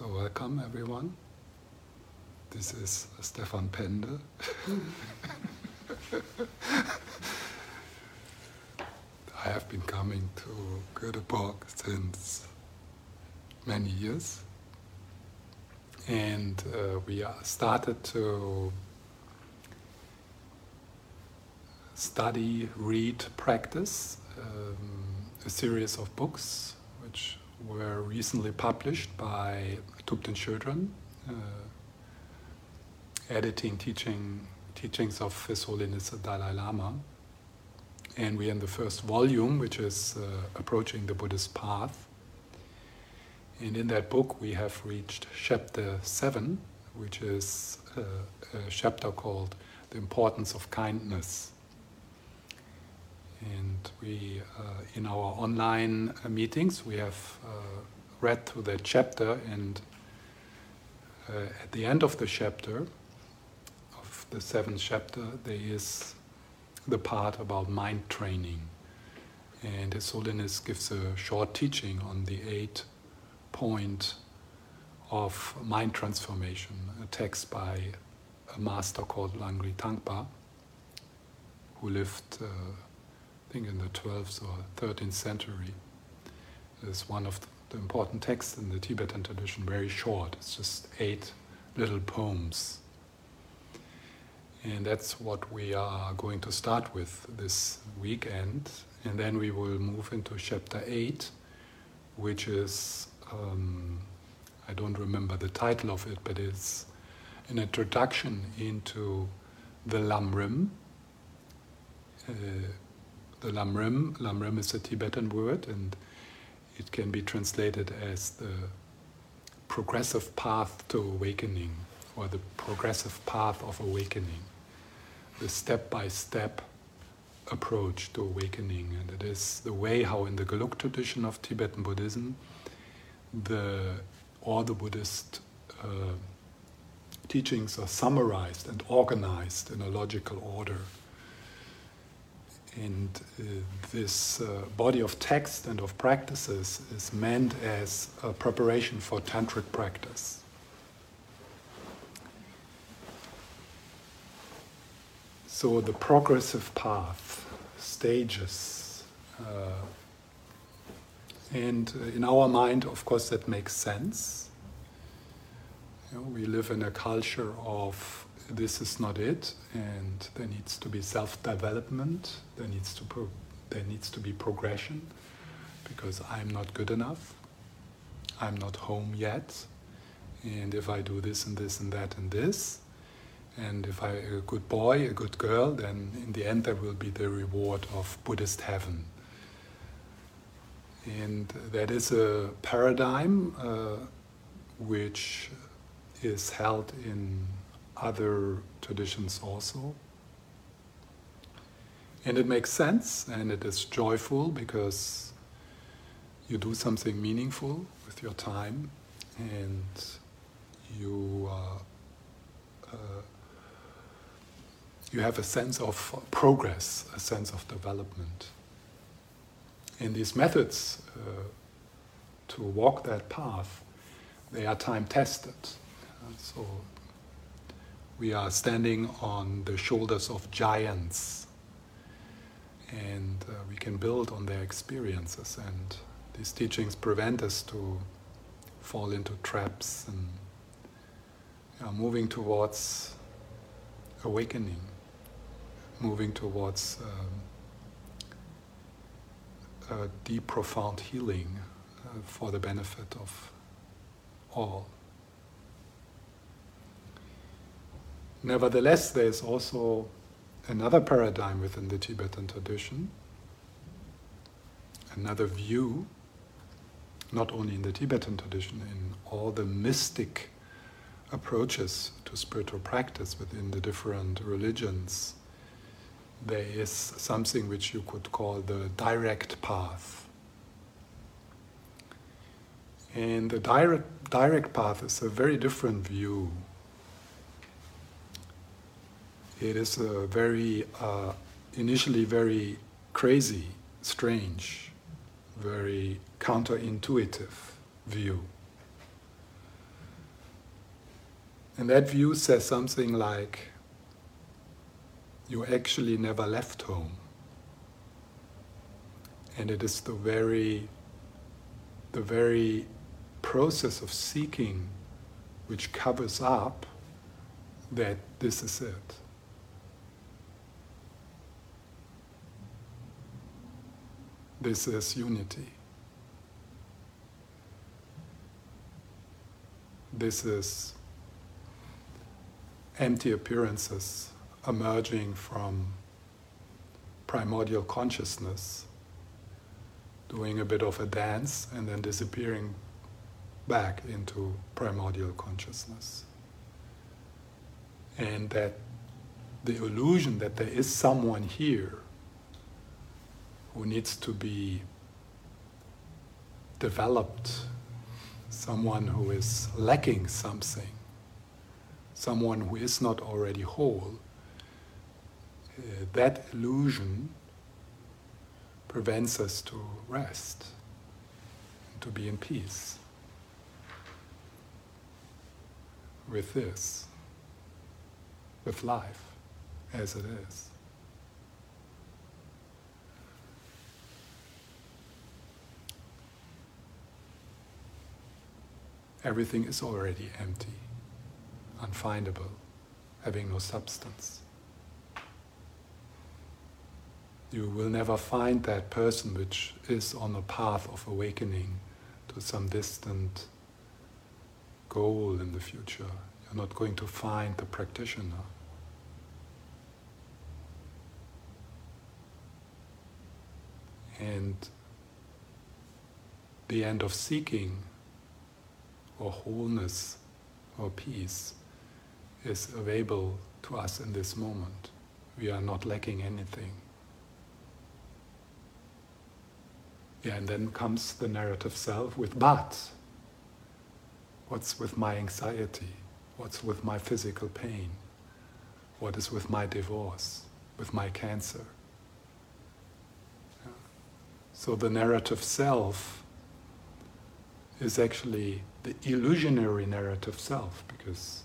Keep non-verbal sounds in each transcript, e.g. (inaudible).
So, welcome everyone. This is Stefan Pende. (laughs) I have been coming to Göteborg since many years, and uh, we started to study, read, practice um, a series of books which were recently published by Thubten Chodron, uh, editing teaching teachings of His Holiness the Dalai Lama. And we're in the first volume, which is uh, Approaching the Buddhist Path. And in that book, we have reached chapter 7, which is uh, a chapter called The Importance of Kindness. And we, uh, in our online uh, meetings, we have uh, read through that chapter, and at the end of the chapter, of the seventh chapter, there is the part about mind training. And His Holiness gives a short teaching on the eight point of mind transformation, a text by a master called Langri Tangpa, who lived uh, I think in the 12th or 13th century. It's one of the important texts in the Tibetan tradition, very short. It's just eight little poems. And that's what we are going to start with this weekend. And then we will move into chapter 8, which is, um, I don't remember the title of it, but it's an introduction into the Lamrim. Uh, the Lamrim. Lamrim is a Tibetan word, and it can be translated as the progressive path to awakening, or the progressive path of awakening, the step by step approach to awakening. And it is the way how, in the Gelug tradition of Tibetan Buddhism, the all the Buddhist uh, teachings are summarized and organized in a logical order and uh, this uh, body of text and of practices is meant as a preparation for tantric practice. So the progressive path, stages, uh, and in our mind, of course, that makes sense. You know, we live in a culture of this is not it, and there needs to be self-development. There needs to pro- there needs to be progression, because I'm not good enough. I'm not home yet, and if I do this and this and that and this, and if I'm good boy, a good girl, then in the end there will be the reward of Buddhist heaven. And that is a paradigm uh, which is held in other traditions also. And it makes sense and it is joyful because you do something meaningful with your time and you uh, uh, you have a sense of progress, a sense of development. And these methods uh, to walk that path, they are time tested. so we are standing on the shoulders of giants. And uh, we can build on their experiences. And these teachings prevent us to fall into traps and you know, moving towards awakening moving towards um, a deep profound healing uh, for the benefit of all Nevertheless, there is also another paradigm within the Tibetan tradition, another view, not only in the Tibetan tradition, in all the mystic approaches to spiritual practice within the different religions, there is something which you could call the direct path. And the direct, direct path is a very different view it is a very, uh, initially very crazy, strange, very counterintuitive view. And that view says something like, you actually never left home. And it is the very, the very process of seeking which covers up that this is it. This is unity. This is empty appearances emerging from primordial consciousness, doing a bit of a dance and then disappearing back into primordial consciousness. And that the illusion that there is someone here who needs to be developed, someone who is lacking something, someone who is not already whole, uh, that illusion prevents us to rest, to be in peace with this, with life as it is. Everything is already empty, unfindable, having no substance. You will never find that person which is on a path of awakening to some distant goal in the future. You're not going to find the practitioner. And the end of seeking or wholeness or peace is available to us in this moment. We are not lacking anything. Yeah, and then comes the narrative self with but. What's with my anxiety? What's with my physical pain? What is with my divorce? With my cancer? Yeah. So the narrative self is actually the illusionary narrative self because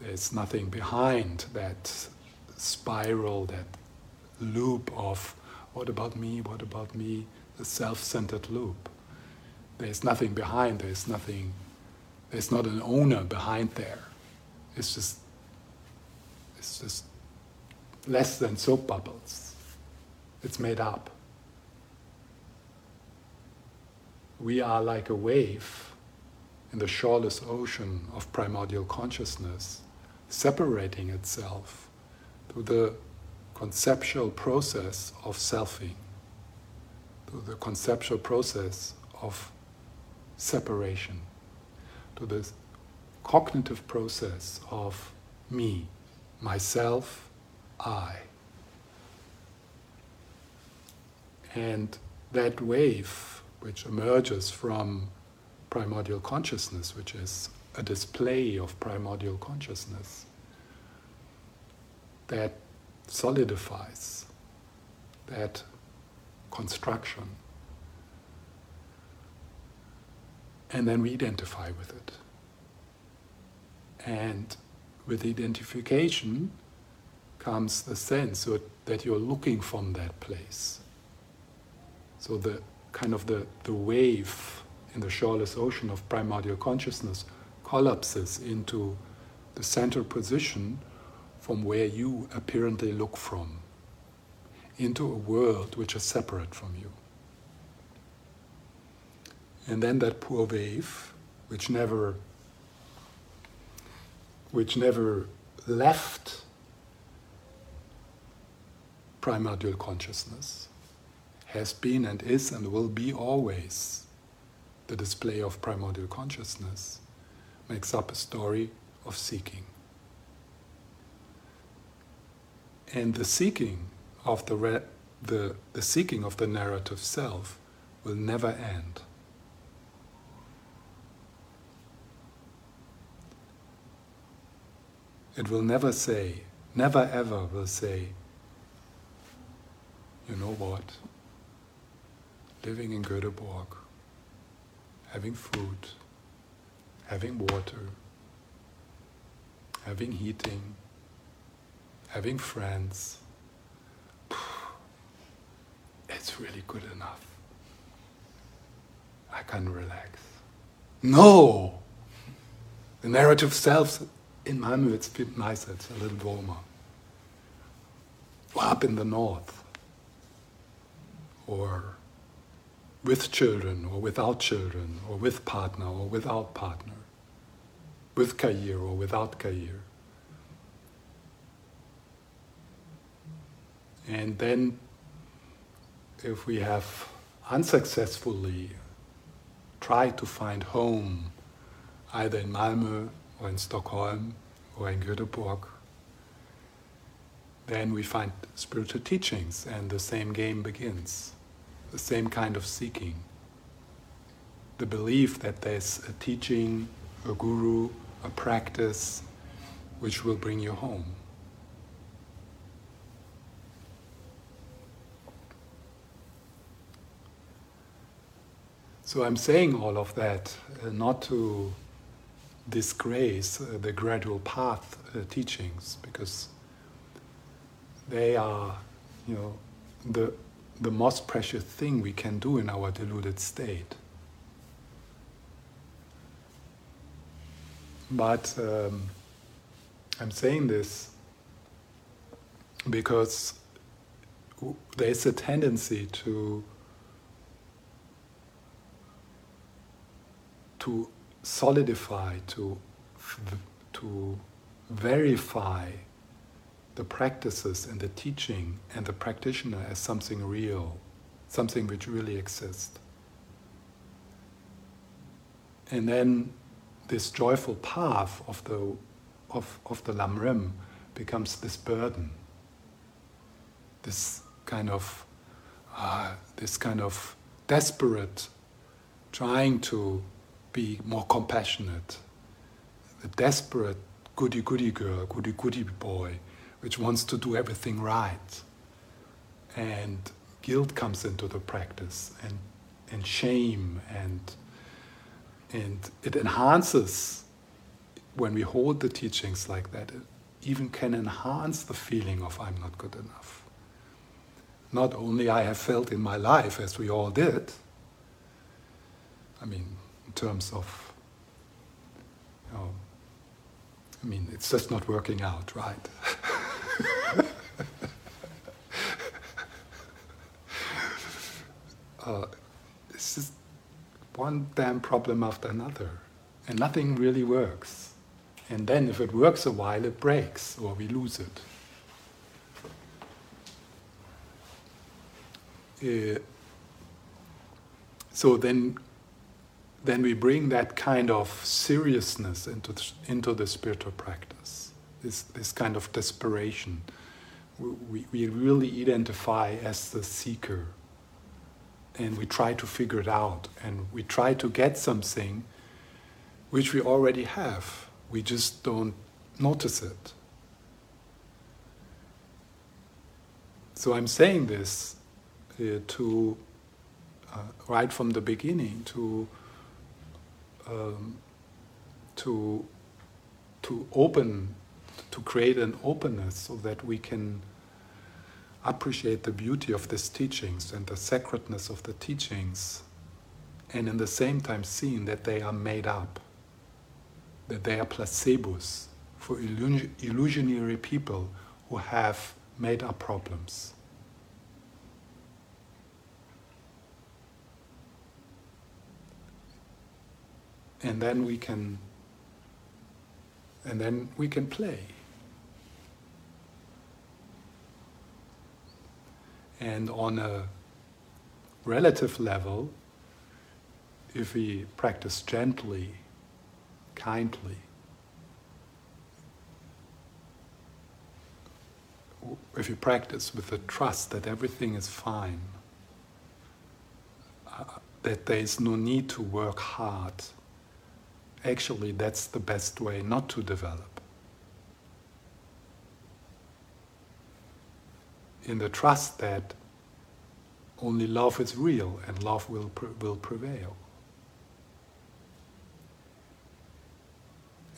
there's nothing behind that spiral, that loop of what about me, what about me, the self centered loop. There's nothing behind, there's nothing, there's not an owner behind there. It's just, it's just less than soap bubbles. It's made up. We are like a wave in the shoreless ocean of primordial consciousness, separating itself through the conceptual process of selfing, through the conceptual process of separation, to the cognitive process of me, myself, I. And that wave, which emerges from primordial consciousness, which is a display of primordial consciousness that solidifies that construction. And then we identify with it. And with identification comes the sense that you're looking from that place. So the kind of the, the wave in the shoreless ocean of primordial consciousness collapses into the center position from where you apparently look from, into a world which is separate from you. And then that poor wave, which never, which never left primordial consciousness, has been and is and will be always the display of primordial consciousness, makes up a story of seeking. And the seeking of the, re- the, the seeking of the narrative self will never end. It will never say, never ever will say, you know what, living in Göteborg having food, having water, having heating, having friends, (sighs) it's really good enough. I can relax. No! The narrative self, in Malmö, it's a bit nicer, it's a little warmer. Or up in the north, or with children, or without children, or with partner, or without partner, with career, or without career. And then, if we have unsuccessfully tried to find home, either in Malmö or in Stockholm or in Göteborg, then we find spiritual teachings and the same game begins, the same kind of seeking. The belief that there's a teaching, a guru, a practice which will bring you home. So I'm saying all of that uh, not to disgrace uh, the gradual path uh, teachings because they are, you know, the the most precious thing we can do in our deluded state. But um, I'm saying this because there's a tendency to to solidify, to, to verify the practices and the teaching and the practitioner as something real, something which really exists. And then this joyful path of the, of, of the Lamrim becomes this burden, this kind of, uh, this kind of desperate trying to be more compassionate. The desperate goody goody girl, goody goody boy, which wants to do everything right. And guilt comes into the practice, and, and shame, and, and it enhances when we hold the teachings like that. It even can enhance the feeling of I'm not good enough. Not only I have felt in my life, as we all did, I mean, in terms of, you know, I mean, it's just not working out, right? (laughs) (laughs) uh, it's just one damn problem after another, and nothing really works. And then, if it works a while, it breaks or we lose it. Uh, so then then we bring that kind of seriousness into the, into the spiritual practice, this, this kind of desperation. We, we really identify as the seeker and we try to figure it out and we try to get something which we already have. We just don't notice it. So I'm saying this uh, to, uh, right from the beginning, to um, to to open to create an openness so that we can appreciate the beauty of these teachings and the sacredness of the teachings and in the same time seeing that they are made up that they are placebos for illusionary people who have made up problems. And then we can and then we can play and on a relative level if we practice gently kindly if you practice with the trust that everything is fine uh, that there is no need to work hard actually that's the best way not to develop. in the trust that only love is real and love will, will prevail.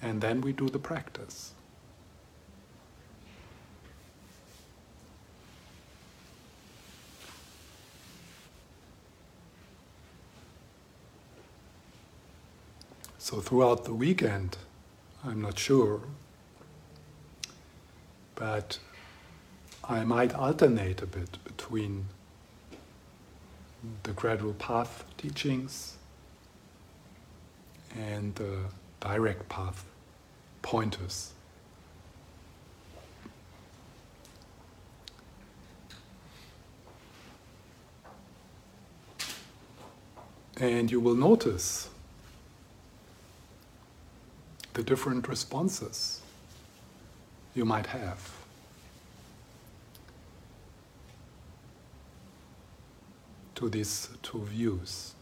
And then we do the practice. So throughout the weekend, I'm not sure, but I might alternate a bit between the gradual path teachings and the direct path pointers. And you will notice the different responses you might have. To these two views.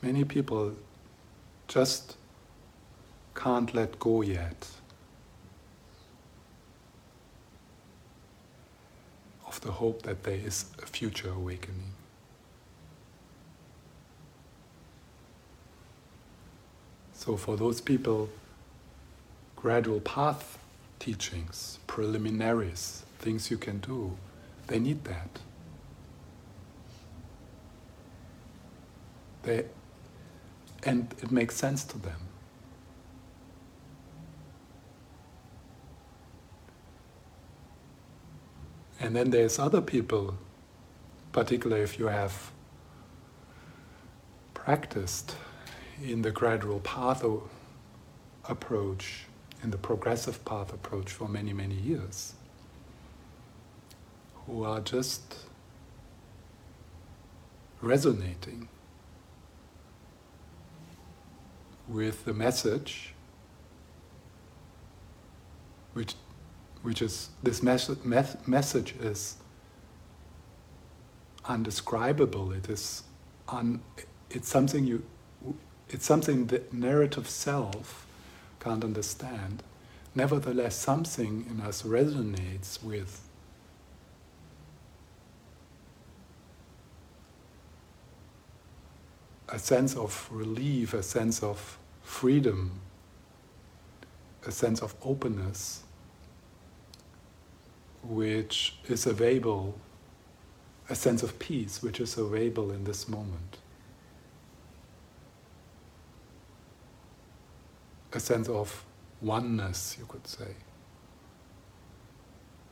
Many people just can't let go yet of the hope that there is a future awakening. So, for those people, gradual path teachings, preliminaries, things you can do, they need that. They, and it makes sense to them. And then there's other people, particularly if you have practiced in the gradual path approach, the progressive path approach for many, many years, who are just resonating with the message, which, which is this mes- message is undescribable. It is un, it's something you it's something that narrative self can't understand. Nevertheless, something in us resonates with a sense of relief, a sense of freedom, a sense of openness, which is available, a sense of peace, which is available in this moment. A sense of oneness, you could say.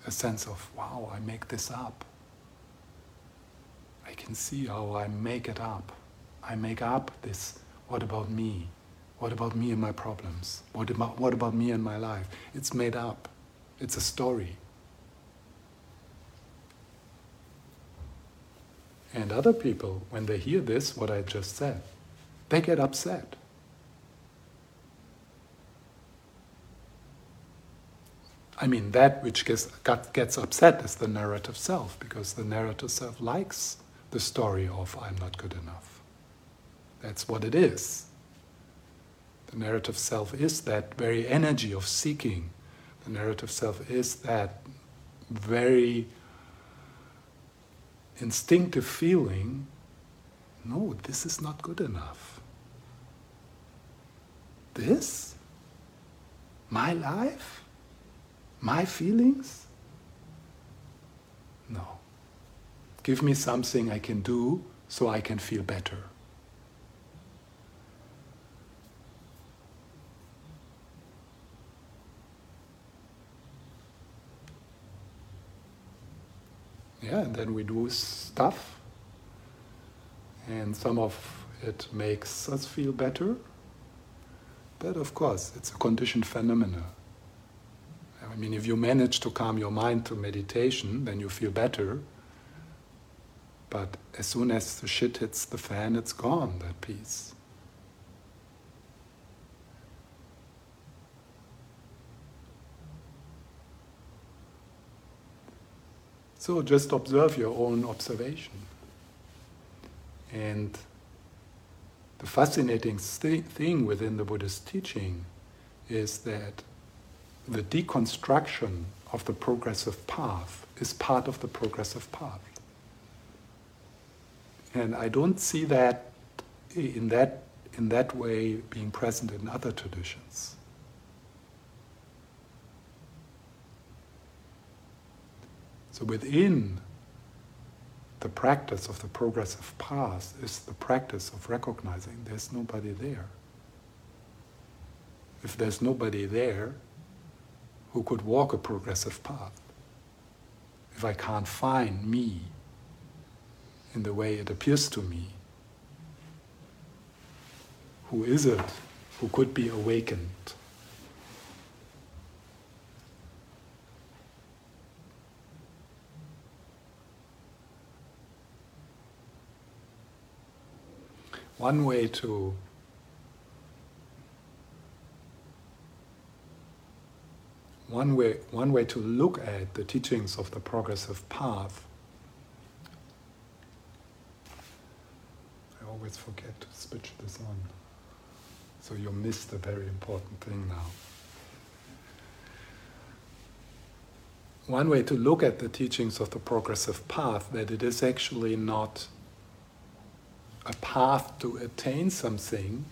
A sense of, wow, I make this up. I can see how I make it up. I make up this, what about me? What about me and my problems? What about, what about me and my life? It's made up. It's a story. And other people, when they hear this, what I just said, they get upset. I mean, that which gets, gets upset is the narrative self, because the narrative self likes the story of I'm not good enough. That's what it is. The narrative self is that very energy of seeking. The narrative self is that very instinctive feeling no, this is not good enough. This? My life? My feelings? No. Give me something I can do so I can feel better. Yeah, and then we do stuff, and some of it makes us feel better. But of course, it's a conditioned phenomenon. I mean, if you manage to calm your mind through meditation, then you feel better. But as soon as the shit hits the fan, it's gone, that peace. So just observe your own observation. And the fascinating thing within the Buddhist teaching is that the deconstruction of the progressive path is part of the progressive path. And I don't see that in that, in that way being present in other traditions. So within the practice of the progressive path is the practice of recognizing there's nobody there. If there's nobody there who could walk a progressive path, if I can't find me in the way it appears to me, who is it who could be awakened? One way to one way, one way to look at the teachings of the progressive path. I always forget to switch this on. So you missed a very important thing now. One way to look at the teachings of the progressive path that it is actually not a path to attain something,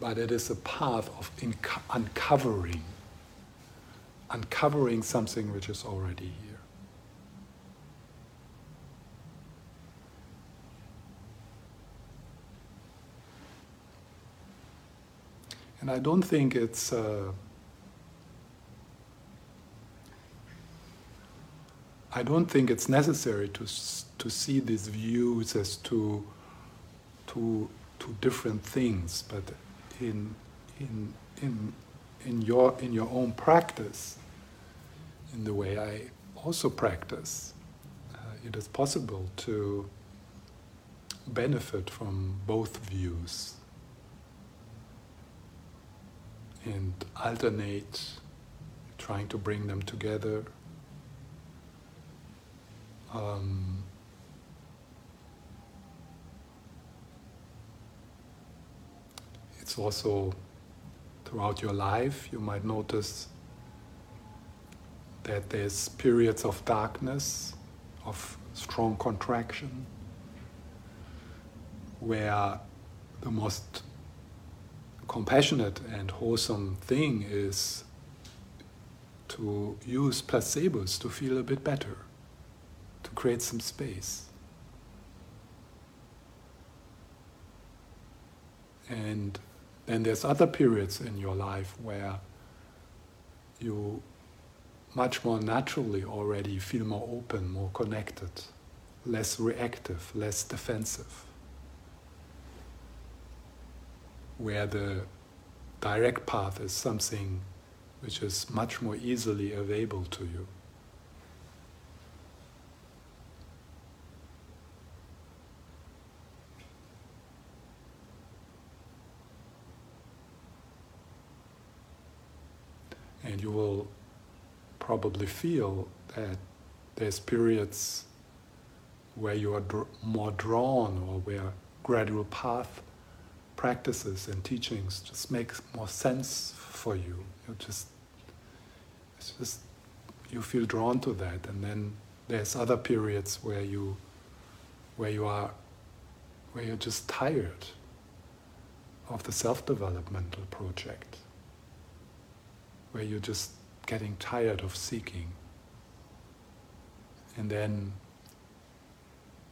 but it is a path of uncovering, uncovering something which is already here. And I don't think it's. Uh, I don't think it's necessary to to see these views as to two, two different things, but in, in, in, in, your, in your own practice, in the way I also practice, uh, it is possible to benefit from both views and alternate, trying to bring them together. Um, it's also throughout your life, you might notice that there's periods of darkness, of strong contraction, where the most compassionate and wholesome thing is to use placebos to feel a bit better, to create some space. And then there's other periods in your life where you much more naturally already feel more open, more connected, less reactive, less defensive. Where the direct path is something which is much more easily available to you. and you will probably feel that there's periods where you are dr- more drawn or where gradual path practices and teachings just make more sense for you. You just it's just you feel drawn to that and then there's other periods where you where you are where you're just tired of the self-developmental project where you're just getting tired of seeking. And then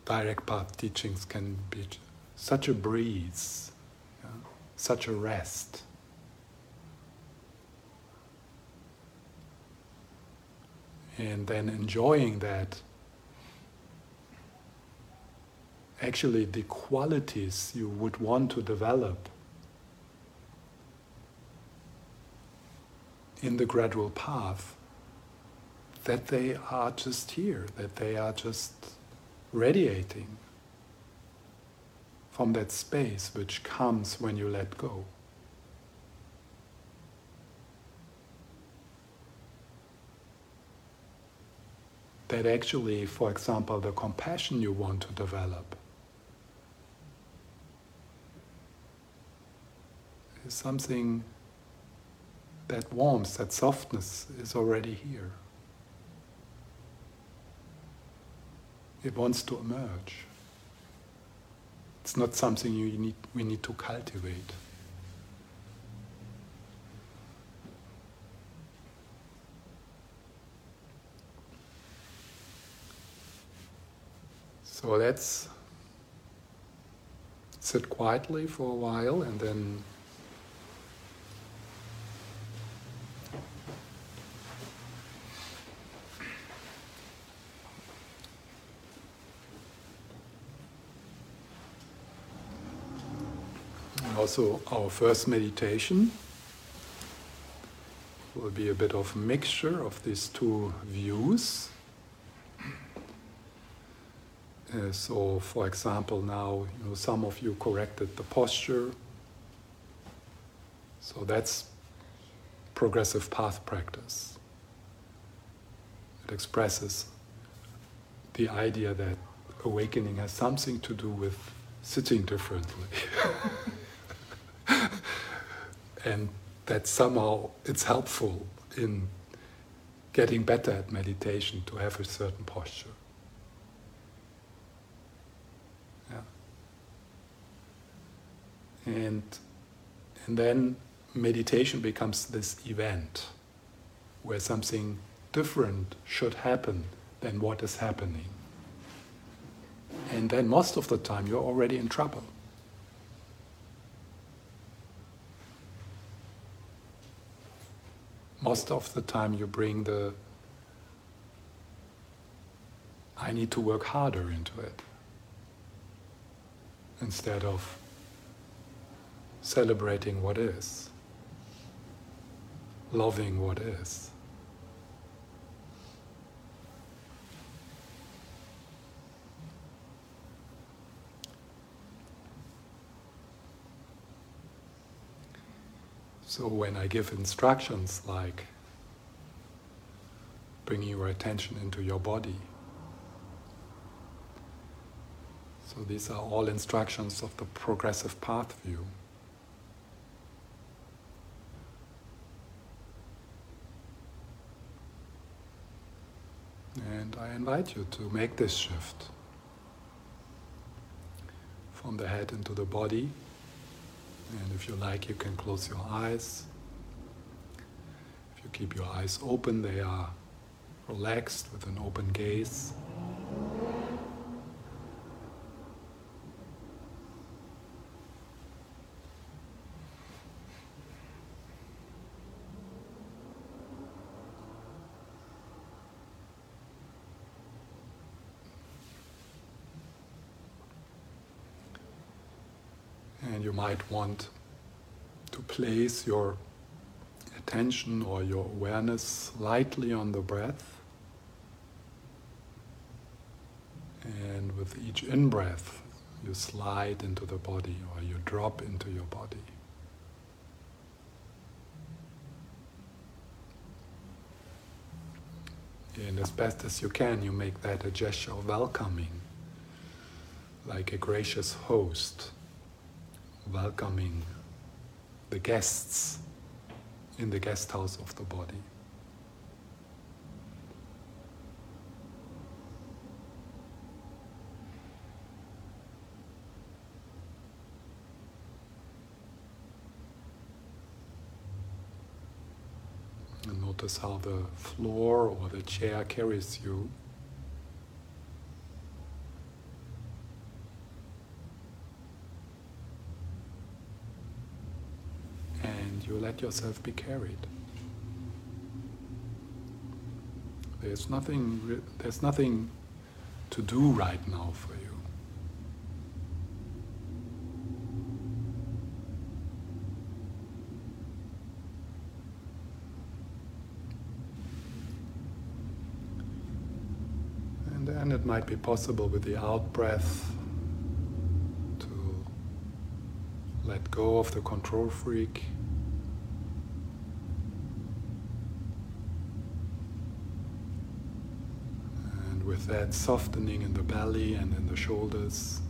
direct path teachings can be such a breeze, yeah? such a rest. And then enjoying that, actually, the qualities you would want to develop in the gradual path that they are just here, that they are just radiating from that space which comes when you let go. That actually, for example, the compassion you want to develop is something that warmth, that softness is already here. It wants to emerge. It's not something you need, we need to cultivate. So let's sit quietly for a while and then also our first meditation will be a bit of a mixture of these two views. Uh, so, for example, now you know some of you corrected the posture. So that's progressive path practice. It expresses the idea that awakening has something to do with sitting differently. (laughs) and that somehow it's helpful in getting better at meditation to have a certain posture. And, and then meditation becomes this event where something different should happen than what is happening. And then most of the time you're already in trouble. Most of the time you bring the I need to work harder into it instead of celebrating what is, loving what is. So when I give instructions like bringing your attention into your body, so these are all instructions of the progressive path view. And I invite you to make this shift from the head into the body. And if you like, you can close your eyes. If you keep your eyes open, they are relaxed with an open gaze. And you might want to place your attention or your awareness lightly on the breath. And with each in breath, you slide into the body or you drop into your body. And as best as you can, you make that a gesture of welcoming, like a gracious host welcoming the guests in the guest house of the body. Notice how the floor or the chair carries you. you yourself be carried. There's nothing, there's nothing to do right now for you. And then it might be possible with the out breath to let go of the control freak. with that softening in the belly and in the shoulders.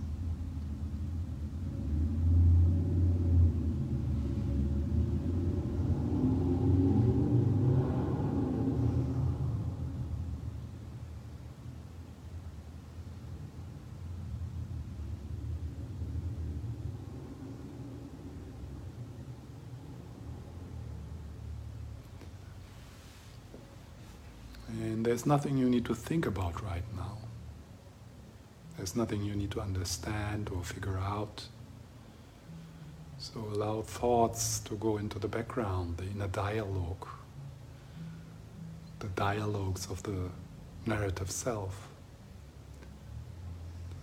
And there's nothing you need to think about right now. There's nothing you need to understand or figure out. So allow thoughts to go into the background, the inner dialogue, the dialogues of the narrative self.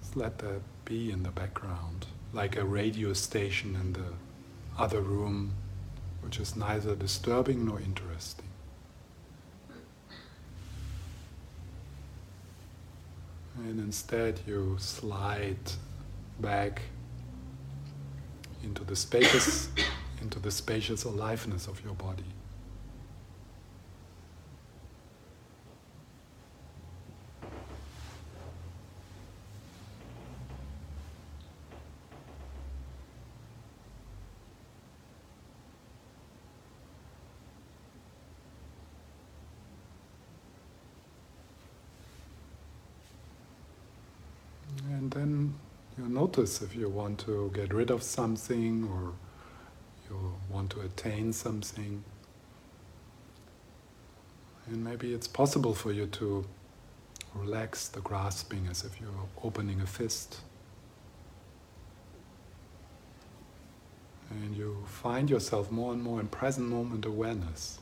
Just let that be in the background, like a radio station in the other room, which is neither disturbing nor interesting. And instead, you slide back into the spacious, (coughs) into the spacious aliveness of your body. And then you notice if you want to get rid of something or you want to attain something. And maybe it's possible for you to relax the grasping as if you're opening a fist. And you find yourself more and more in present moment awareness.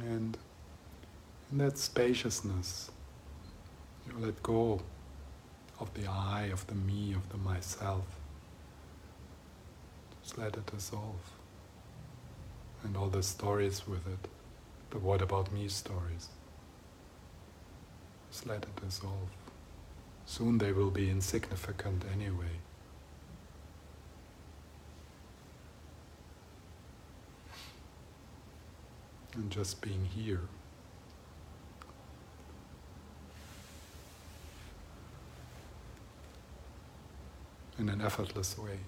And in that spaciousness, you let go of the I, of the me, of the myself. Just let it dissolve. And all the stories with it, the what about me stories. Just let it dissolve. Soon they will be insignificant anyway. and just being here. In an effortless way.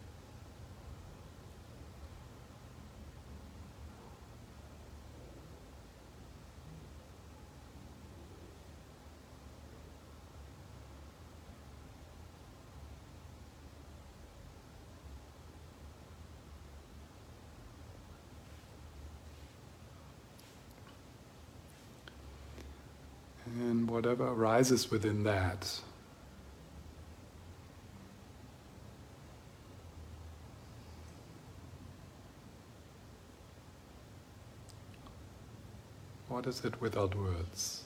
And whatever arises within that, what is it without words?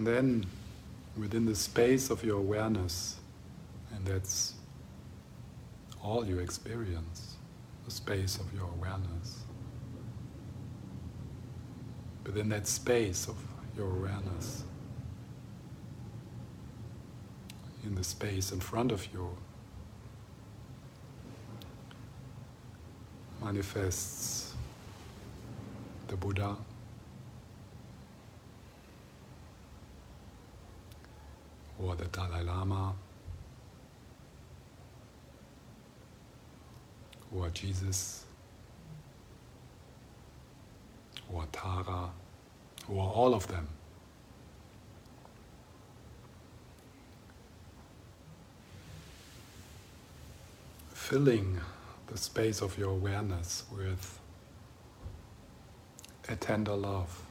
And then within the space of your awareness, and that's all you experience, the space of your awareness. Within that space of your awareness, in the space in front of you, manifests the Buddha. Or the Dalai Lama or Jesus or Tara or all of them. Filling the space of your awareness with a tender love.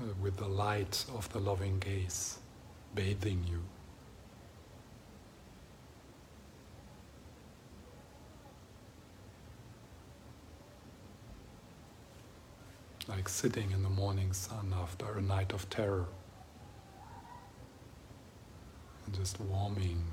Uh, with the light of the loving gaze bathing you. Like sitting in the morning sun after a night of terror and just warming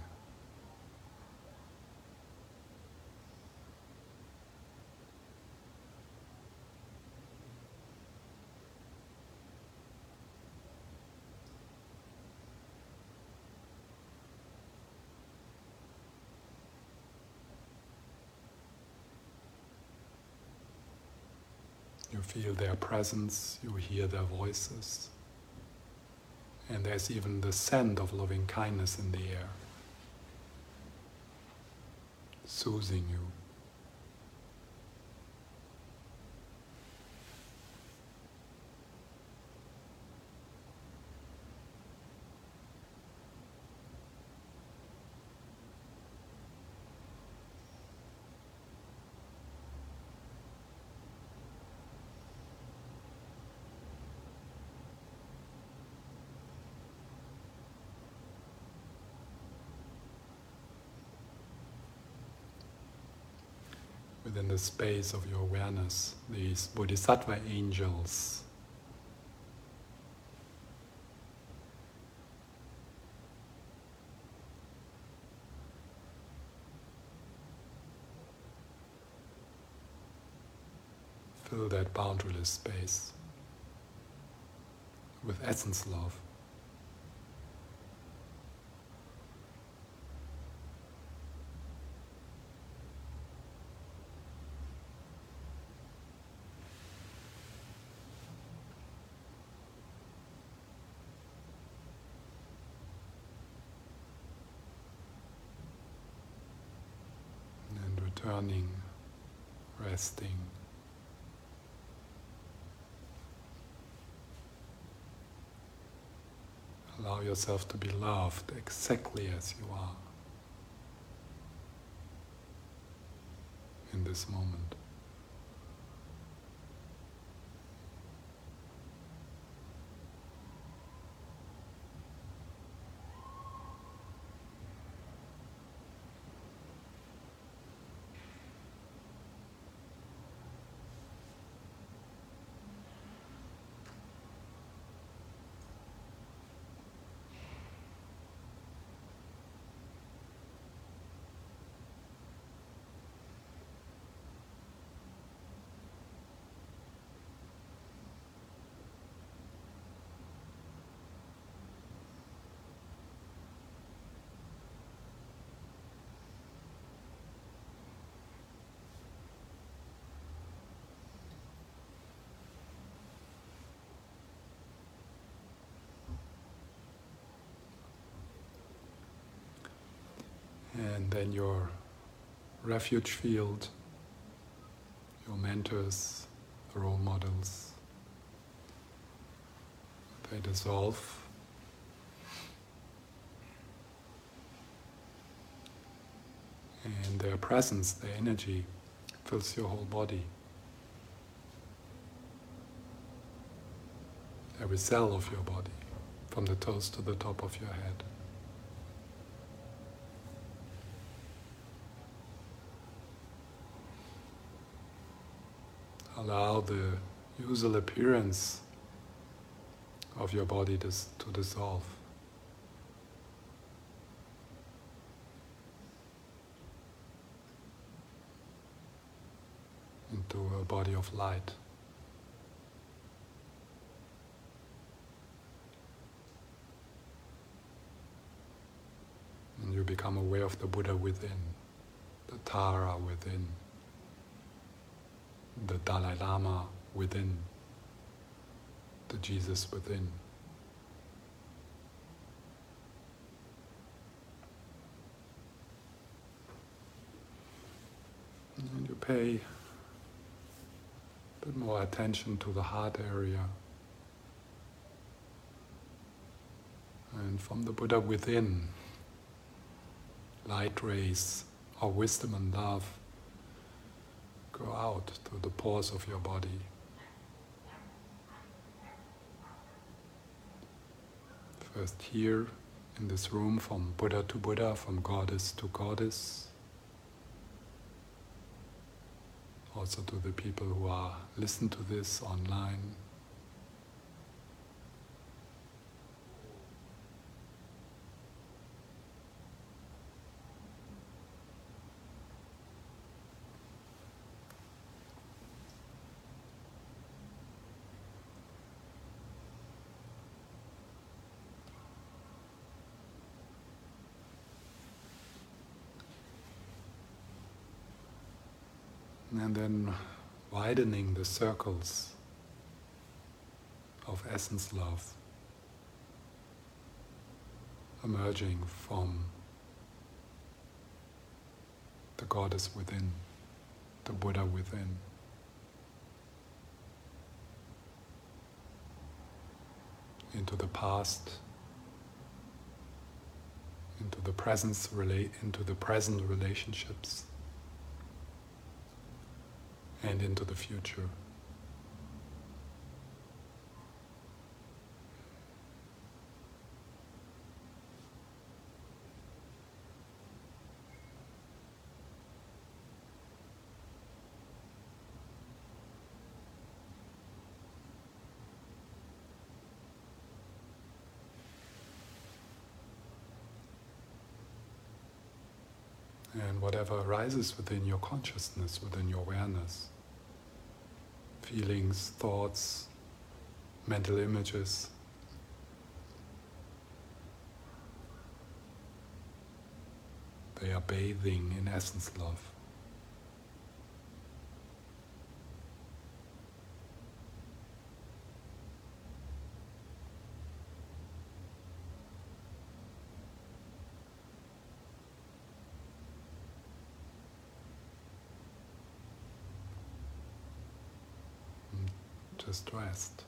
You feel their presence, you hear their voices, and there's even the scent of loving kindness in the air, soothing you. Within the space of your awareness, these bodhisattva angels. Fill that boundaryless space with essence love. Turning, resting. Allow yourself to be loved exactly as you are in this moment. And then your refuge field, your mentors, role models, they dissolve. And their presence, their energy fills your whole body. Every cell of your body, from the toes to the top of your head. Allow the usual appearance of your body to, to dissolve. into a body of light. And you become aware of the Buddha within, the Tara within, the Dalai Lama within, the Jesus within. And you pay a bit more attention to the heart area. And from the Buddha within, light rays of wisdom and love go out through the pores of your body. First, here in this room, from Buddha to Buddha, from goddess to goddess. Also to the people who are listen to this online. And then widening the circles of essence love emerging from the goddess within, the Buddha within. Into the past, into the into the present relationships and into the future. and whatever arises within your consciousness, within your awareness feelings, thoughts, mental images. They are bathing in essence love. Just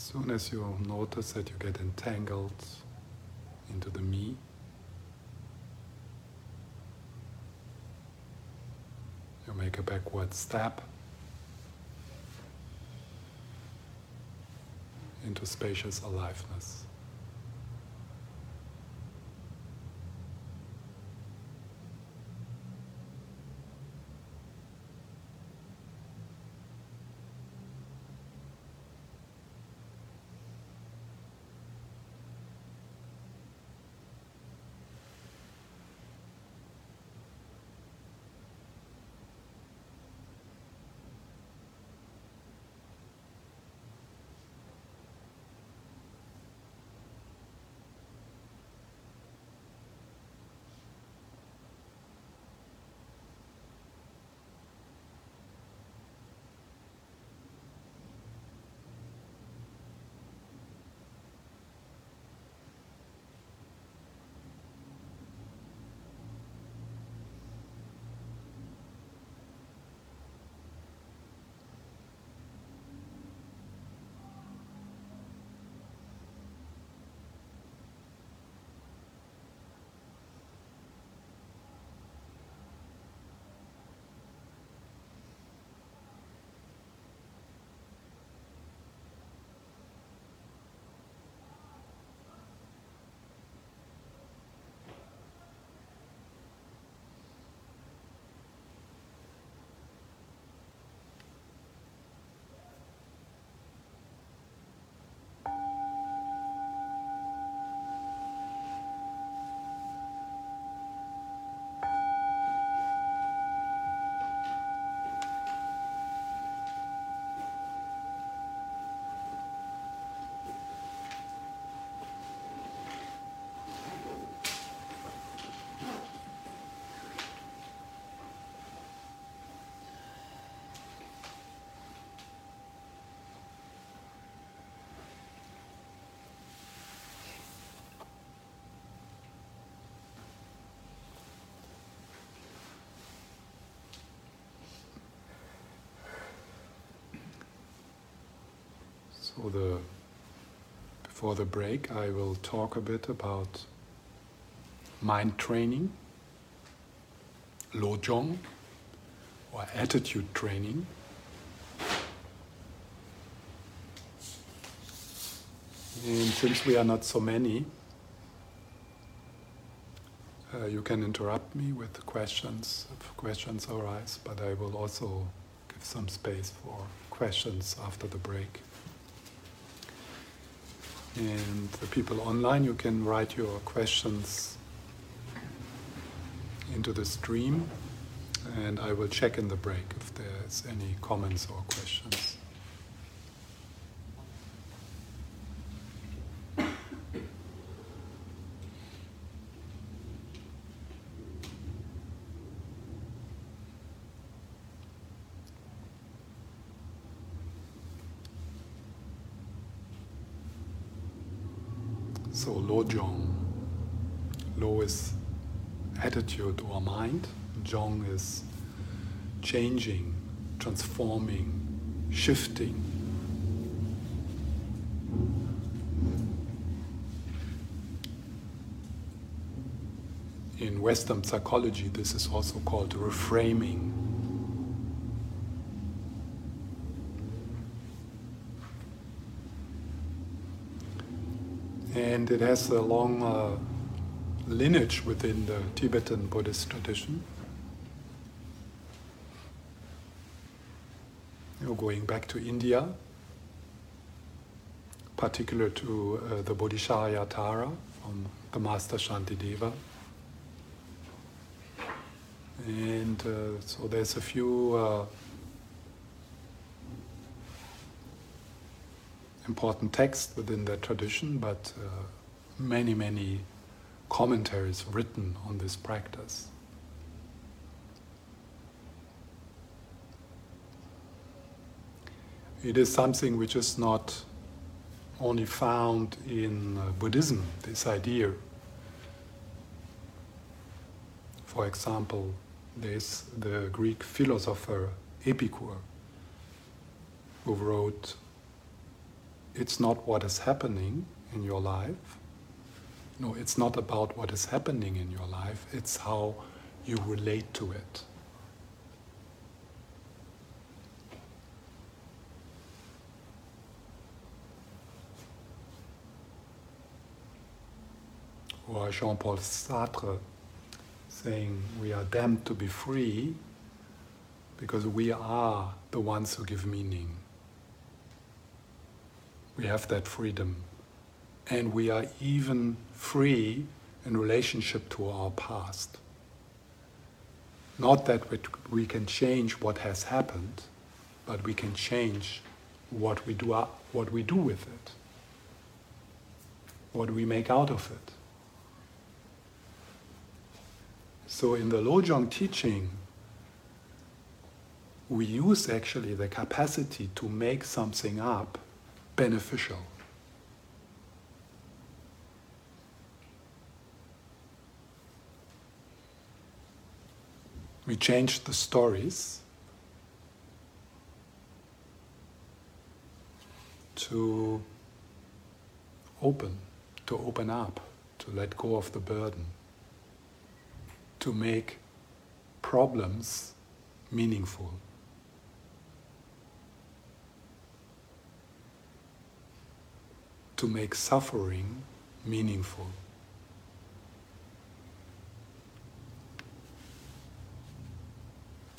As soon as you notice that you get entangled into the me, you make a backward step into spacious aliveness. So the before the break, I will talk a bit about mind training, lojong, or attitude training. And since we are not so many, uh, you can interrupt me with questions if questions arise, but I will also give some space for questions after the break. And the people online, you can write your questions into the stream, and I will check in the break if there's any comments or questions. So Lojong. Lo is attitude or mind. Jong is changing, transforming, shifting. In Western psychology, this is also called reframing. And it has a long uh, lineage within the Tibetan Buddhist tradition. You know, going back to India, particular to uh, the Bodhicharyavatara from the Master Shantideva. And uh, so there's a few uh, important texts within that tradition, but uh, many, many commentaries written on this practice. It is something which is not only found in uh, Buddhism, this idea. For example, there's the Greek philosopher Epicure, who wrote it's not what is happening in your life. No, it's not about what is happening in your life, it's how you relate to it. Or Jean Paul Sartre saying, We are damned to be free because we are the ones who give meaning. We have that freedom. And we are even free in relationship to our past. Not that we can change what has happened, but we can change what we do, what we do with it, what we make out of it. So in the Lojong teaching, we use actually the capacity to make something up beneficial. We change the stories to open, to open up, to let go of the burden to make problems meaningful. To make suffering meaningful.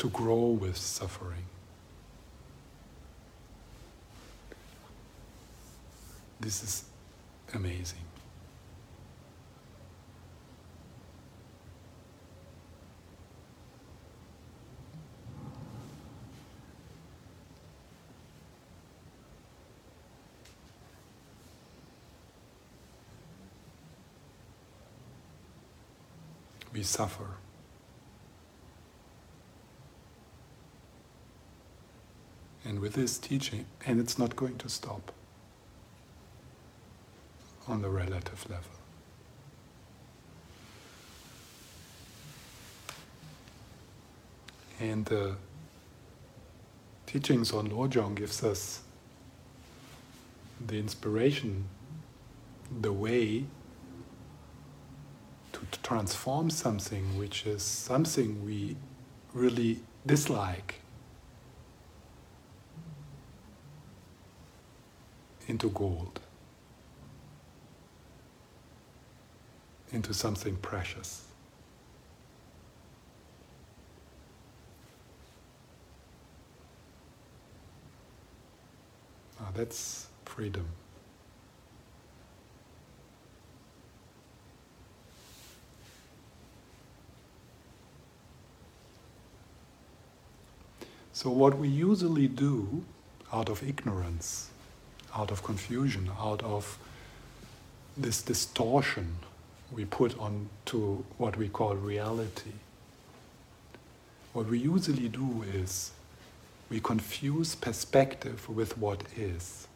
To grow with suffering. This is amazing. we suffer. And with this teaching, and it's not going to stop on the relative level. And the teachings on Lojong gives us the inspiration, the way to transform something which is something we really dislike into gold, into something precious. Now that's freedom. So, what we usually do out of ignorance, out of confusion, out of this distortion we put on to what we call reality, what we usually do is we confuse perspective with what is.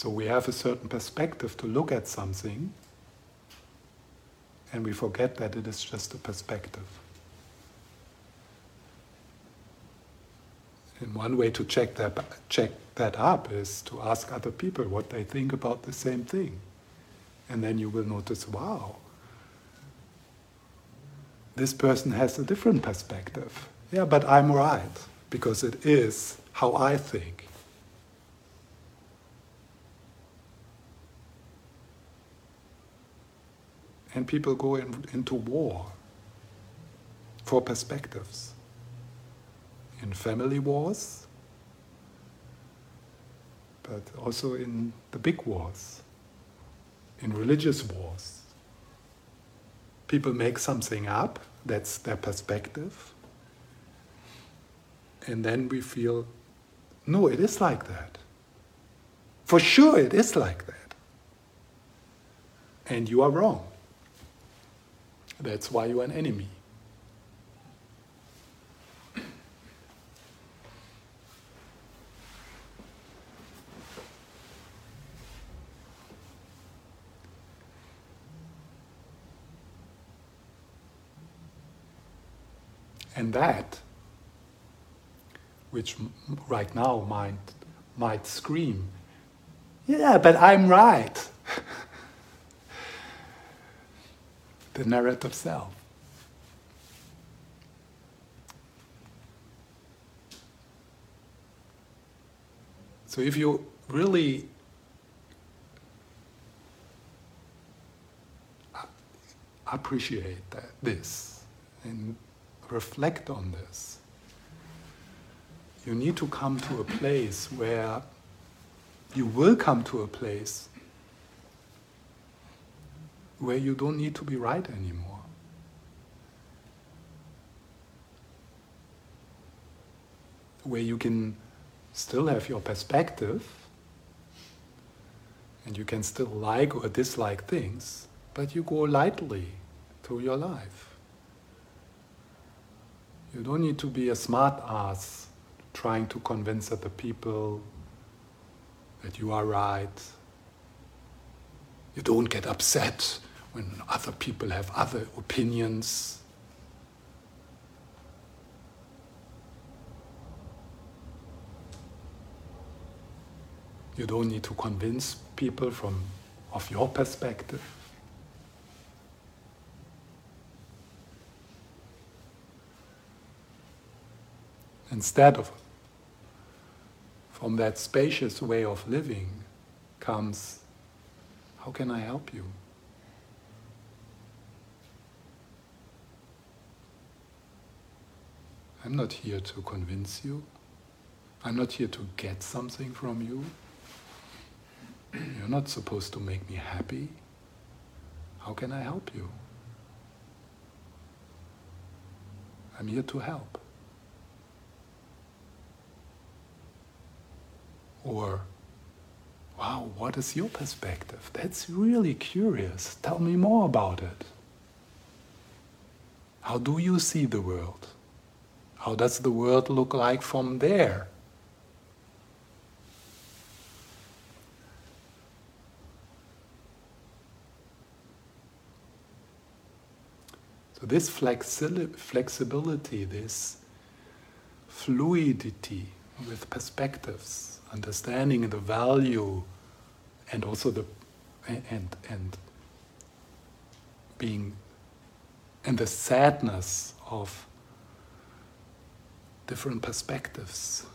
So we have a certain perspective to look at something, and we forget that it is just a perspective. And one way to check that, check that up is to ask other people what they think about the same thing. And then you will notice wow, this person has a different perspective. Yeah, but I'm right, because it is how I think. And people go in, into war for perspectives. In family wars, but also in the big wars, in religious wars. People make something up, that's their perspective, and then we feel, no, it is like that. For sure, it is like that. And you are wrong. That's why you're an enemy. And that, which right now might, might scream, yeah, but I'm right. The narrative self. So if you really uh, appreciate that, this and reflect on this, you need to come to a place where you will come to a place where you don't need to be right anymore. Where you can still have your perspective and you can still like or dislike things, but you go lightly through your life. You don't need to be a smart ass trying to convince other people that you are right. You don't get upset when other people have other opinions. You don't need to convince people from of your perspective. Instead of from that spacious way of living comes how can I help you? I'm not here to convince you. I'm not here to get something from you. You're not supposed to make me happy. How can I help you? I'm here to help. Or, wow, what is your perspective? That's really curious. Tell me more about it. How do you see the world? How does the world look like from there? So, this flexibility, this fluidity with perspectives, understanding the value and also the and and being and the sadness of different perspectives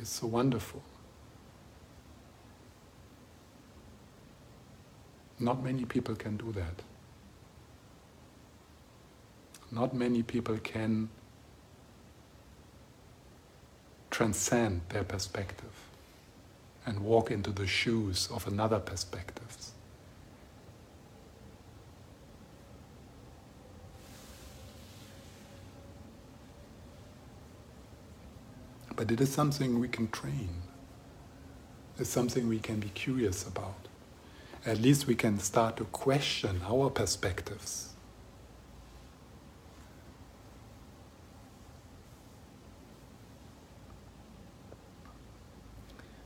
is so wonderful. Not many people can do that. Not many people can transcend their perspective and walk into the shoes of another perspective. But it is something we can train. It's something we can be curious about. At least we can start to question our perspectives.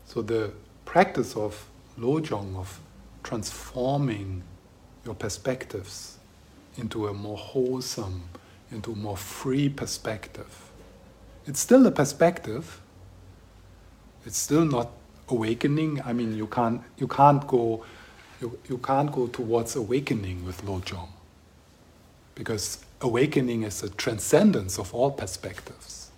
So the practice of lojong, of transforming your perspectives into a more wholesome, into a more free perspective, it's still a perspective. It's still not awakening. I mean, you can't you can't go you, you can't go towards awakening with lojong, because awakening is a transcendence of all perspectives.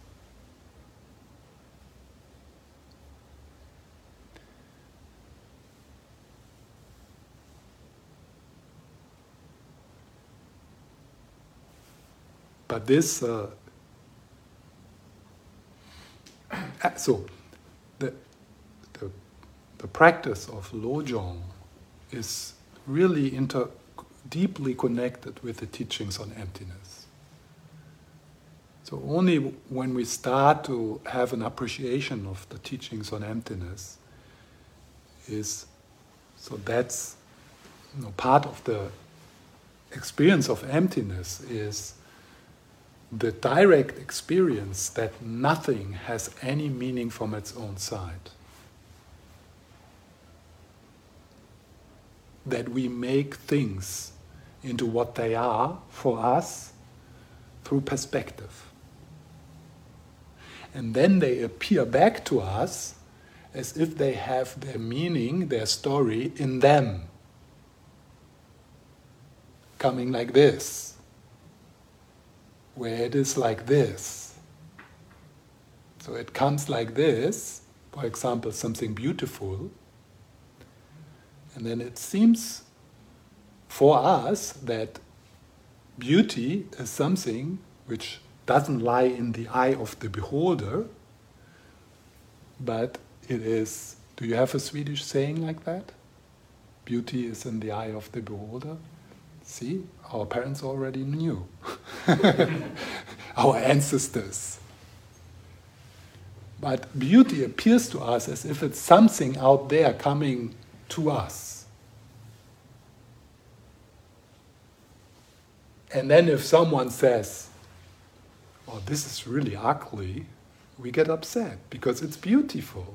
But this uh, (coughs) Uh, so the, the, the practice of lojong is really inter, deeply connected with the teachings on emptiness. So only when we start to have an appreciation of the teachings on emptiness is so that's you know, part of the experience of emptiness is the direct experience that nothing has any meaning from its own side. That we make things into what they are for us through perspective. And then they appear back to us as if they have their meaning, their story in them. Coming like this, where it is like this. So it comes like this, for example, something beautiful, and then it seems for us that beauty is something which doesn't lie in the eye of the beholder, but it is. Do you have a Swedish saying like that? Beauty is in the eye of the beholder. See, our parents already knew. (laughs) our ancestors. But beauty appears to us as if it's something out there coming to us. And then if someone says, Oh, this is really ugly, we get upset because it's beautiful.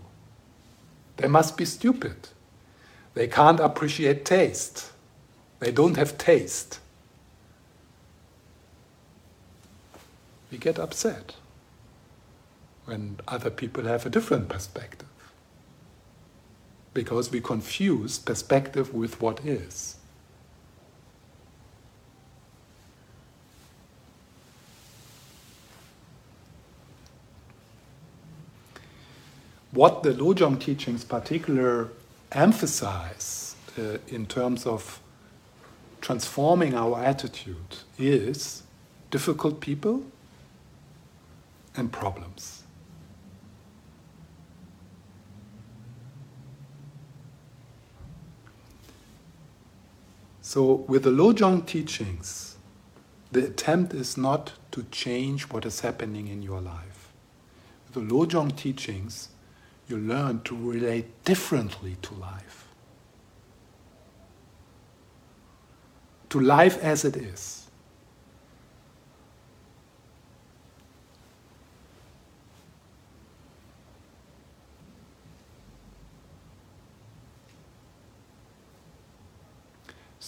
They must be stupid. They can't appreciate taste. They don't have taste. We get upset when other people have a different perspective because we confuse perspective with what is. what the Lojong teachings particular emphasize uh, in terms of transforming our attitude is difficult people and problems. So, with the Lojong teachings, the attempt is not to change what is happening in your life. With The Lojong teachings, you learn to relate differently to life. To life as it is.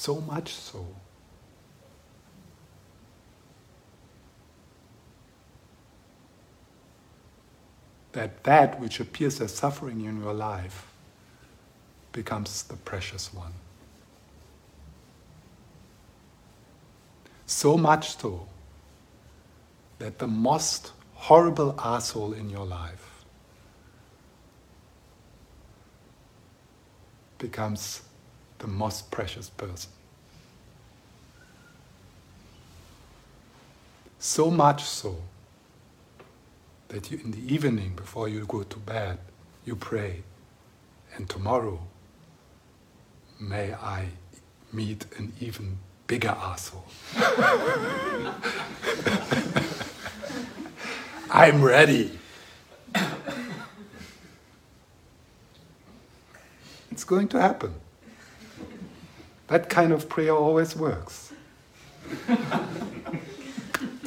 So much so that that which appears as suffering in your life becomes the precious one. So much so that the most horrible asshole in your life becomes the most precious person. So much so that you, in the evening before you go to bed, you pray, and tomorrow may I meet an even bigger asshole. (laughs) I'm ready. It's going to happen. That kind of prayer always works. (laughs)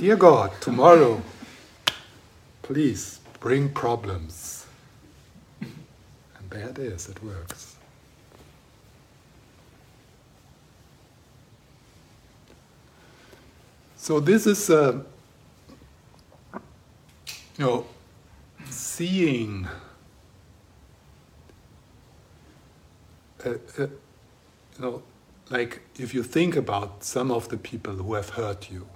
Dear God, tomorrow please bring problems. And there it is, it works. So this is, uh, you know, seeing, uh, uh, you know, like if you think about some of the people who have hurt you,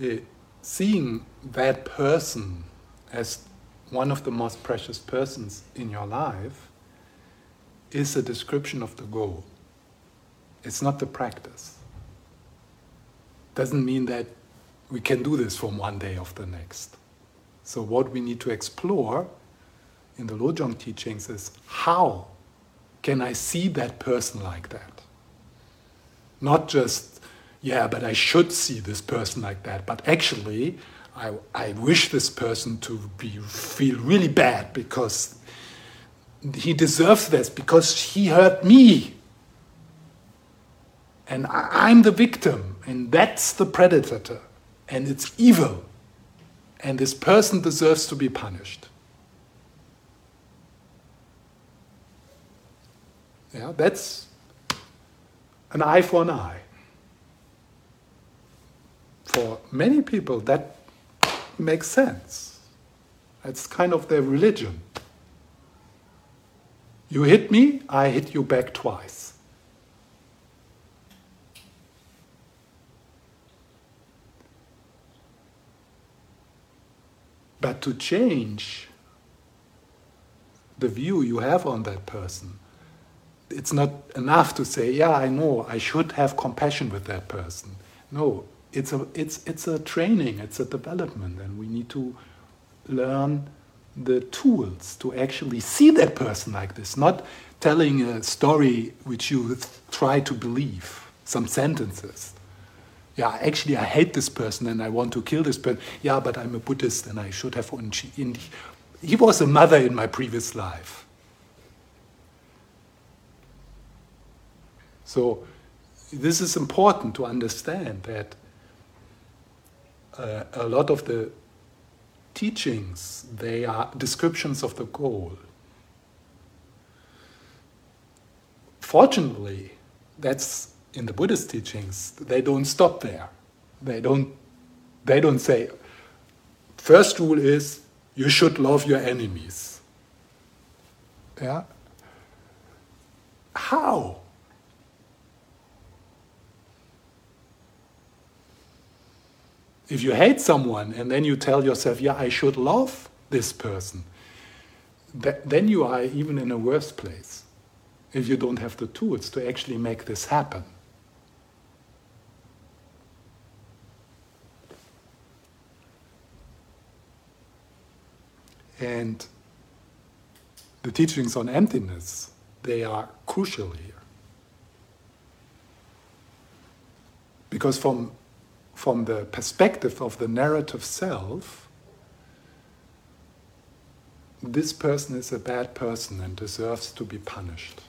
Uh, seeing that person as one of the most precious persons in your life is a description of the goal. It's not the practice. Doesn't mean that we can do this from one day of the next. So, what we need to explore in the Lojong teachings is how can I see that person like that? Not just yeah, but I should see this person like that. But actually, I, I wish this person to be feel really bad because he deserves this because he hurt me. And I, I'm the victim, and that's the predator, and it's evil. And this person deserves to be punished. Yeah, that's an eye for an eye. For many people, that makes sense. It's kind of their religion. You hit me, I hit you back twice. But to change the view you have on that person, it's not enough to say, yeah, I know, I should have compassion with that person. No, it's a, it's, it's a training, it's a development, and we need to learn the tools to actually see that person like this, not telling a story which you try to believe, some sentences. Yeah, actually, I hate this person and I want to kill this person. Yeah, but I'm a Buddhist and I should have. He was a mother in my previous life. So, this is important to understand that uh, a lot of the teachings, they are descriptions of the goal. Fortunately, that's in the Buddhist teachings, they don't stop there. They don't, they don't say, first rule is you should love your enemies. Yeah? How? If you hate someone and then you tell yourself, yeah, I should love this person, then you are even in a worse place if you don't have the tools to actually make this happen. And the teachings on emptiness, they are crucial here. Because from from the perspective of the narrative self, this person is a bad person and deserves to be punished.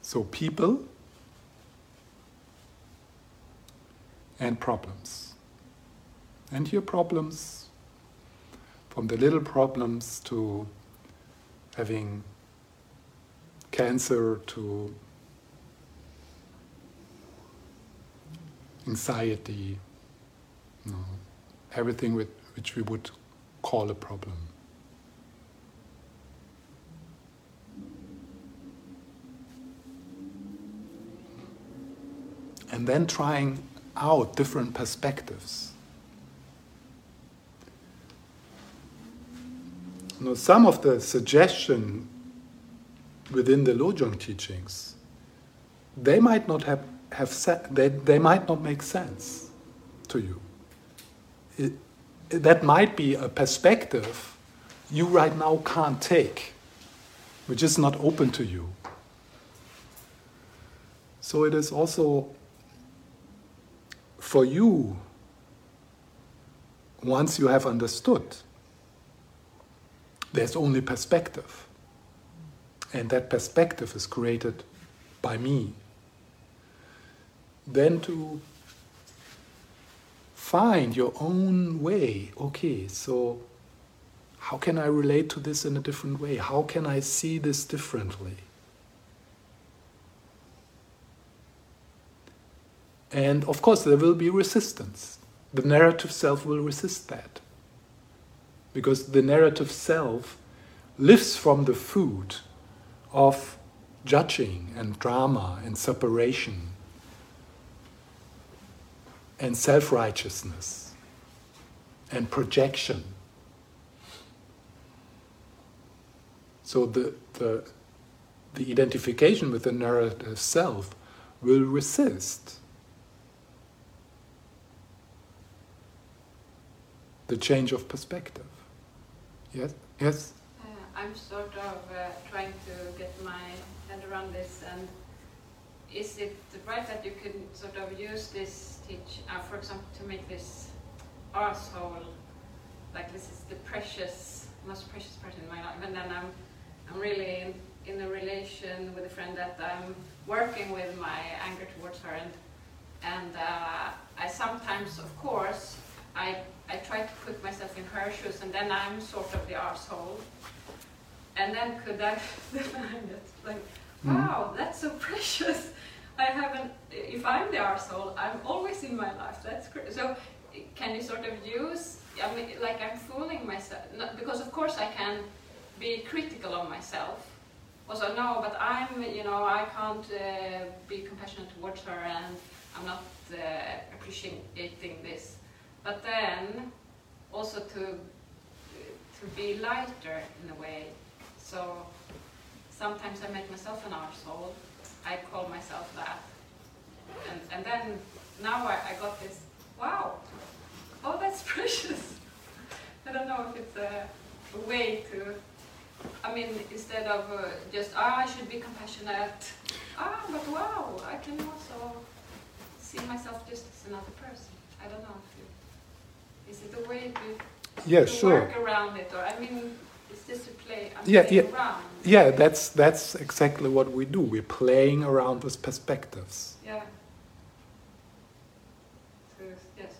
So, people and problems. And your problems, from the little problems to having cancer to anxiety, you know, everything with, which we would call a problem. And then trying out different perspectives. Know, some of the suggestion within the Lojong teachings, they might not have, have set, they, they might not make sense to you. It, that might be a perspective you right now can't take, which is not open to you. So it is also for you, once you have understood, there's only perspective. And that perspective is created by me. Then to find your own way. Okay, so how can I relate to this in a different way? How can I see this differently? And of course, there will be resistance. The narrative self will resist that. Because the narrative self lives from the food of judging and drama and separation and self righteousness and projection. So the, the, the identification with the narrative self will resist the change of perspective. Yes? Yes? Uh, I'm sort of uh, trying to get my head around this, and is it right that you can sort of use this teach, uh, for example, to make this asshole like this is the precious, most precious person in my life, and then I'm, I'm really in, in a relation with a friend that I'm working with my anger towards her, and and uh, I sometimes, of course, I I try to put myself in her shoes, and then I'm sort of the arsehole. And then could I (laughs) find it like, Mhm. wow, that's so (laughs) precious. I haven't. If I'm the arsehole, I'm always in my life. That's cra- so. Can you sort of use? I mean, like I'm fooling myself not, because, of course, I can be critical of myself. Also, no, but I'm. You know, I can't uh, be compassionate towards her, and I'm not uh, appreciating this. But then, also to to be lighter in a way. So sometimes I make myself an arsehole. I call myself that. And, and then now I, I got this, wow, oh, that's (laughs) precious. I don't know if it's a, a way to, I mean, instead of uh, just, ah, I should be compassionate, ah, but wow, I can also see myself just as another person. I don't know is it a way to, Yeah, to sure. work around it, or I mean, is this a play? I'm Yeah, yeah. around. Yeah, that's that's exactly what we do. We're playing around with perspectives, Yeah. So, yes,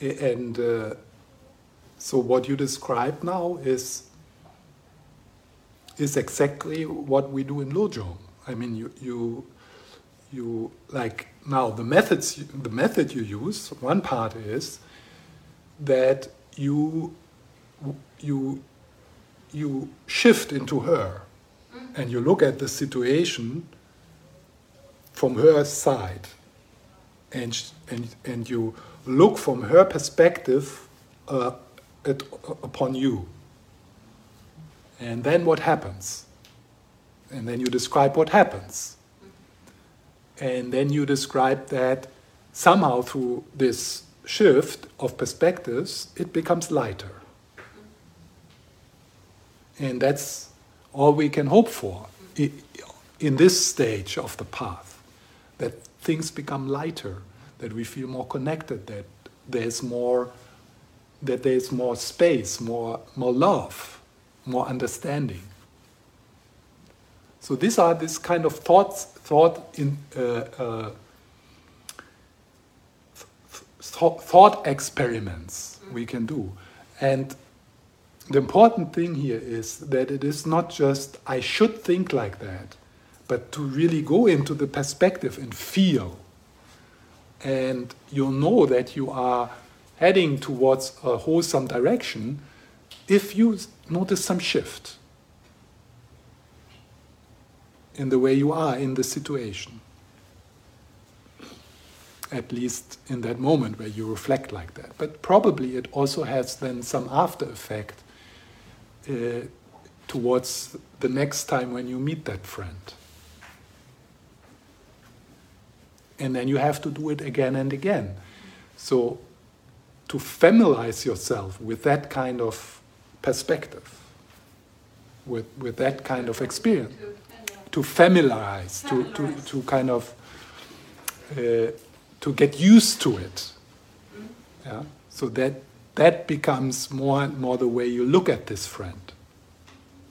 yeah. And uh, so what you describe now is is exactly what we do in Lojong. I mean, you you you like now the methods you, the method you use. One part is that you you you shift into her. Mm. and you look at the situation from her side. And and and you look from her perspective uh, at, upon you. And then what happens? And then you describe what happens. And then you describe that somehow through this shift of perspectives it becomes lighter. And that's all we can hope for in this stage of the path that things become lighter that we feel more connected that there's more that there's more space more more love more understanding. So these are this kind of thoughts thought in uh, uh, th- thought, thought experiments we can do and the important thing here is that it is not just I should think like that, but to really go into the perspective and feel. And you'll know that you are heading towards a wholesome direction if you notice some shift in the way you are in the situation. At least in that moment where you reflect like that. But probably it also has then some after effect uh, towards the next time when you meet that friend. And then you have to do it again and again. So, to familiarize yourself with that kind of perspective, with, with that kind of experience, To, familiarize, to, to, to kind of uh, to get used to it. Yeah? So that that becomes more and more the way you look at this friend.